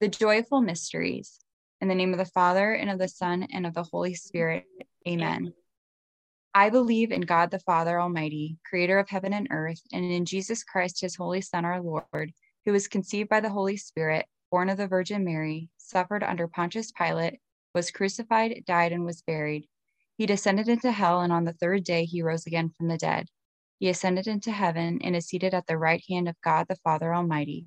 The joyful mysteries. In the name of the Father, and of the Son, and of the Holy Spirit. Amen. I believe in God the Father Almighty, creator of heaven and earth, and in Jesus Christ, his Holy Son, our Lord, who was conceived by the Holy Spirit, born of the Virgin Mary, suffered under Pontius Pilate, was crucified, died, and was buried. He descended into hell, and on the third day he rose again from the dead. He ascended into heaven and is seated at the right hand of God the Father Almighty.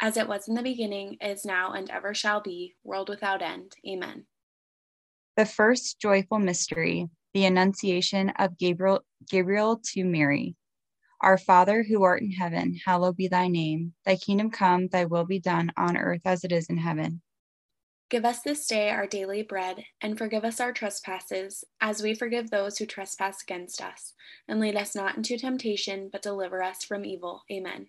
as it was in the beginning, is now, and ever shall be, world without end. Amen. The first joyful mystery, the Annunciation of Gabriel, Gabriel to Mary. Our Father who art in heaven, hallowed be thy name. Thy kingdom come, thy will be done on earth as it is in heaven. Give us this day our daily bread, and forgive us our trespasses, as we forgive those who trespass against us. And lead us not into temptation, but deliver us from evil. Amen.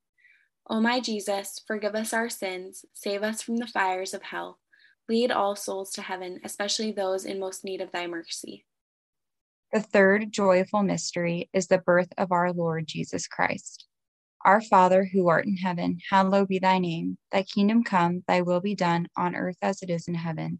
O my Jesus, forgive us our sins, save us from the fires of hell. Lead all souls to heaven, especially those in most need of thy mercy. The third joyful mystery is the birth of our Lord Jesus Christ. Our Father, who art in heaven, hallowed be thy name. Thy kingdom come, thy will be done, on earth as it is in heaven.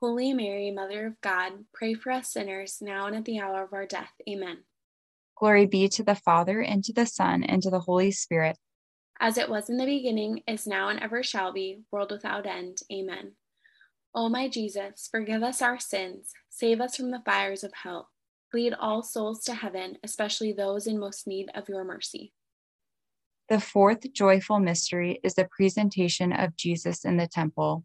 Holy Mary, Mother of God, pray for us sinners, now and at the hour of our death. Amen. Glory be to the Father, and to the Son, and to the Holy Spirit as it was in the beginning, is now, and ever shall be, world without end. Amen. O my Jesus, forgive us our sins, save us from the fires of hell. Lead all souls to heaven, especially those in most need of your mercy. The fourth joyful mystery is the presentation of Jesus in the temple.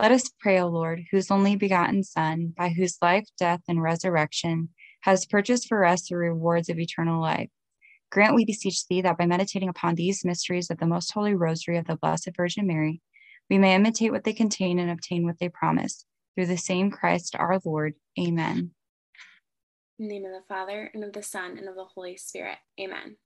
Let us pray, O Lord, whose only begotten Son, by whose life, death, and resurrection has purchased for us the rewards of eternal life. Grant, we beseech thee, that by meditating upon these mysteries of the most holy rosary of the Blessed Virgin Mary, we may imitate what they contain and obtain what they promise. Through the same Christ our Lord. Amen. In the name of the Father, and of the Son, and of the Holy Spirit. Amen.